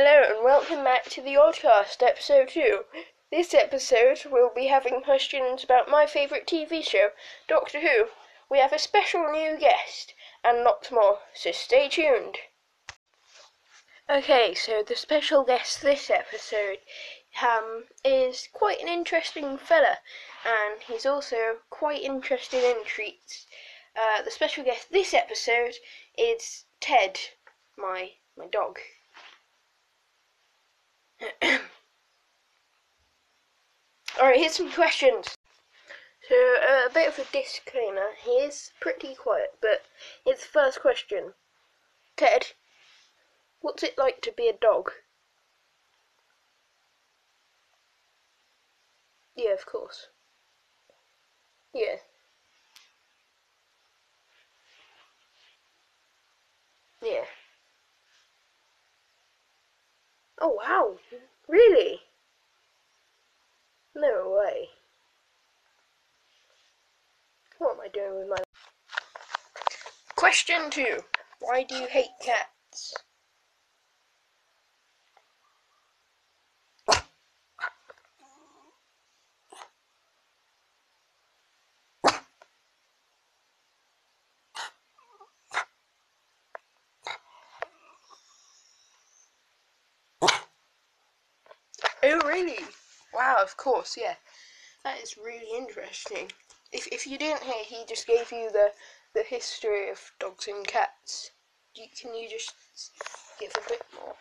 Hello and welcome back to the Oddcast, episode 2. This episode we'll be having questions about my favourite TV show, Doctor Who. We have a special new guest and lots more, so stay tuned. Okay, so the special guest this episode um, is quite an interesting fella, and he's also quite interested in treats. Uh, the special guest this episode is Ted, my my dog. Alright, here's some questions. So, uh, a bit of a disclaimer. He is pretty quiet, but the first question. Ted, what's it like to be a dog? Yeah, of course. Yeah. Yeah. Oh wow, really? No way. What am I doing with my... Question two. Why do you hate cats? Oh, really? Wow, of course, yeah. That is really interesting. If, if you didn't hear, he just gave you the, the history of dogs and cats. You, can you just give a bit more?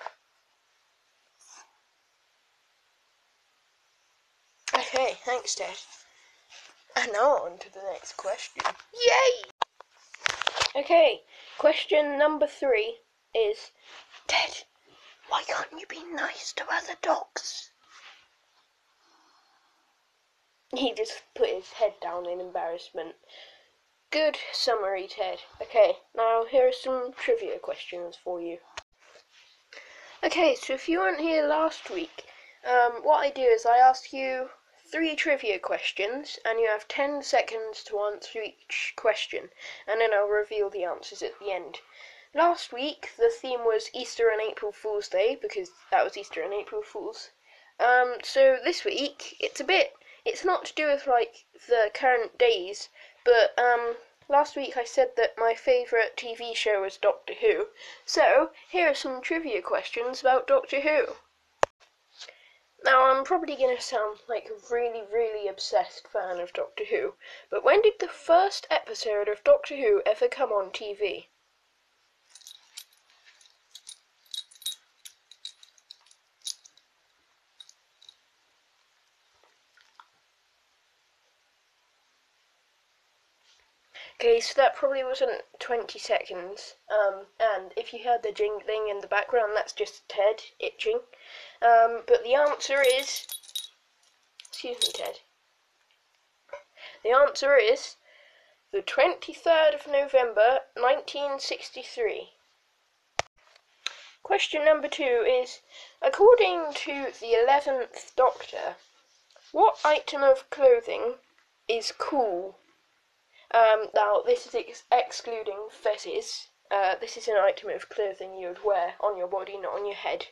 Okay, thanks, Ted. And now on to the next question. Yay! Okay, question number three is Ted, why can't you be nice to other dogs? He just put his head down in embarrassment. Good summary, Ted. Okay, now here are some trivia questions for you. Okay, so if you weren't here last week, um, what I do is I ask you three trivia questions, and you have ten seconds to answer each question, and then I'll reveal the answers at the end. Last week, the theme was Easter and April Fool's Day, because that was Easter and April Fool's. Um, so this week, it's a bit it's not to do with like the current days, but um, last week I said that my favourite TV show was Doctor Who. So here are some trivia questions about Doctor Who. Now I'm probably going to sound like a really, really obsessed fan of Doctor Who, but when did the first episode of Doctor Who ever come on TV? Okay, so that probably wasn't 20 seconds. Um, and if you heard the jingling in the background, that's just Ted itching. Um, but the answer is. Excuse me, Ted. The answer is the 23rd of November 1963. Question number two is According to the 11th Doctor, what item of clothing is cool? Um, now, this is ex excluding fezzes. Uh, this is an item of clothing you would wear on your body, not on your head.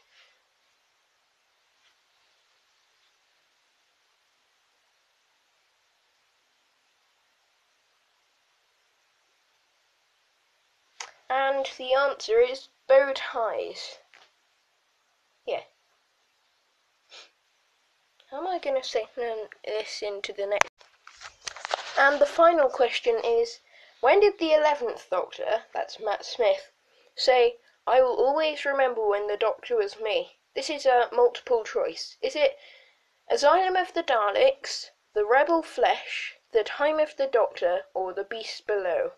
And the answer is bow ties. Yeah. How am I going to say this into the next? And the final question is When did the eleventh Doctor, that's Matt Smith, say, I will always remember when the Doctor was me? This is a multiple choice. Is it Asylum of the Daleks, The Rebel Flesh, The Time of the Doctor, or The Beast Below?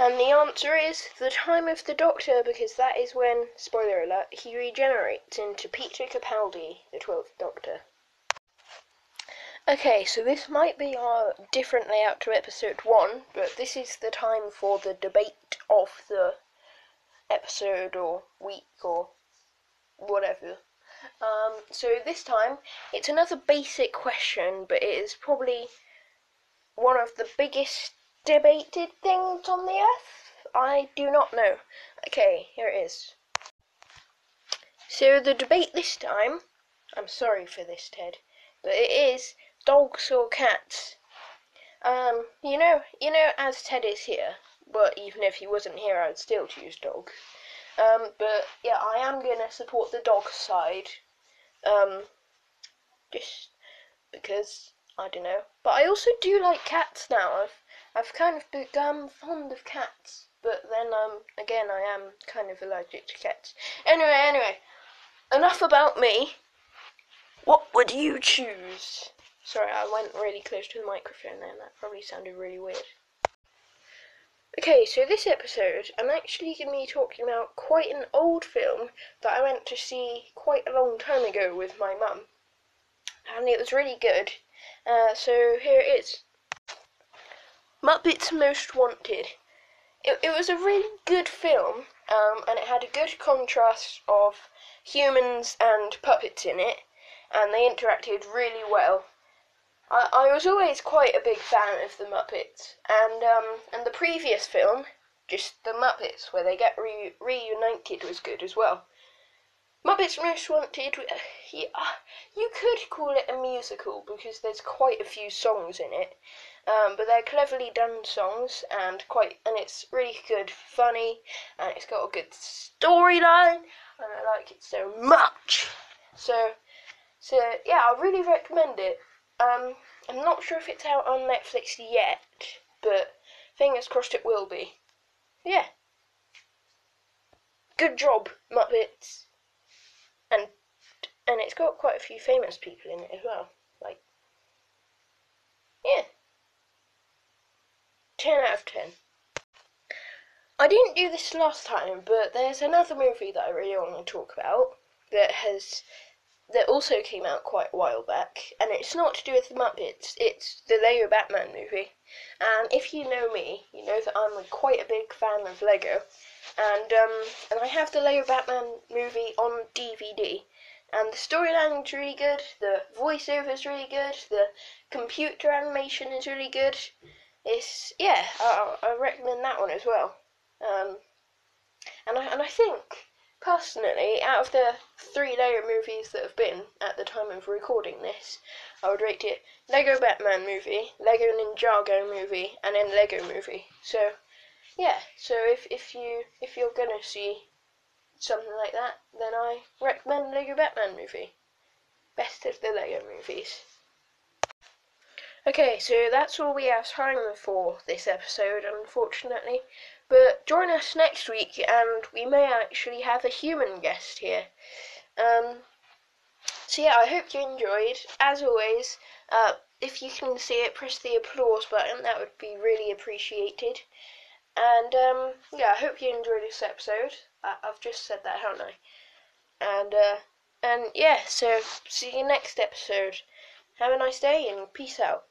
And the answer is the time of the Doctor, because that is when, spoiler alert, he regenerates into Peter Capaldi, the Twelfth Doctor. Okay, so this might be our different layout to episode one, but this is the time for the debate of the episode or week or whatever. Um, so this time, it's another basic question, but it is probably one of the biggest debated things on the earth. I do not know. Okay, here it is. So the debate this time, I'm sorry for this, Ted, but it is dogs or cats. Um, you know, you know, as Ted is here, but even if he wasn't here, I'd still choose dogs. Um, but yeah, I am gonna support the dog side. Um, just because I don't know. But I also do like cats now. I've I've kind of become fond of cats, but then um again I am kind of allergic to cats. Anyway, anyway, enough about me. What would you choose? Sorry, I went really close to the microphone then. That probably sounded really weird. Okay, so this episode, I'm actually going to be talking about quite an old film that I went to see quite a long time ago with my mum. And it was really good. Uh, so here it is Muppets Most Wanted. It, it was a really good film, um, and it had a good contrast of humans and puppets in it, and they interacted really well. I, I was always quite a big fan of the Muppets, and um, and the previous film, just the Muppets, where they get re- reunited, was good as well. Muppets Most Wanted, yeah, you could call it a musical because there's quite a few songs in it, um, but they're cleverly done songs and quite, and it's really good, funny, and it's got a good storyline, and I like it so much. So, so yeah, I really recommend it. Um, I'm not sure if it's out on Netflix yet, but fingers crossed it will be. Yeah. Good job, Muppets. And and it's got quite a few famous people in it as well. Like, yeah. 10 out of 10. I didn't do this last time, but there's another movie that I really want to talk about that has that also came out quite a while back, and it's not to do with the Muppets. It's the Lego Batman movie. And if you know me, you know that I'm a, quite a big fan of Lego, and um, and I have the Lego Batman movie on DVD. And the storyline is really good, the voiceover is really good, the computer animation is really good. It's yeah, I, I recommend that one as well. Um, and I and I think Personally, out of the three Lego movies that have been at the time of recording this, I would rate it Lego Batman movie, Lego Ninjago movie, and then Lego movie. So, yeah. So if if you if you're gonna see something like that, then I recommend Lego Batman movie. Best of the Lego movies. Okay, so that's all we have time for this episode, unfortunately. But join us next week, and we may actually have a human guest here. Um, so yeah, I hope you enjoyed. As always, uh, if you can see it, press the applause button. That would be really appreciated. And um, yeah, I hope you enjoyed this episode. I- have just said that, haven't I? And uh, and yeah, so see you next episode. Have a nice day and peace out.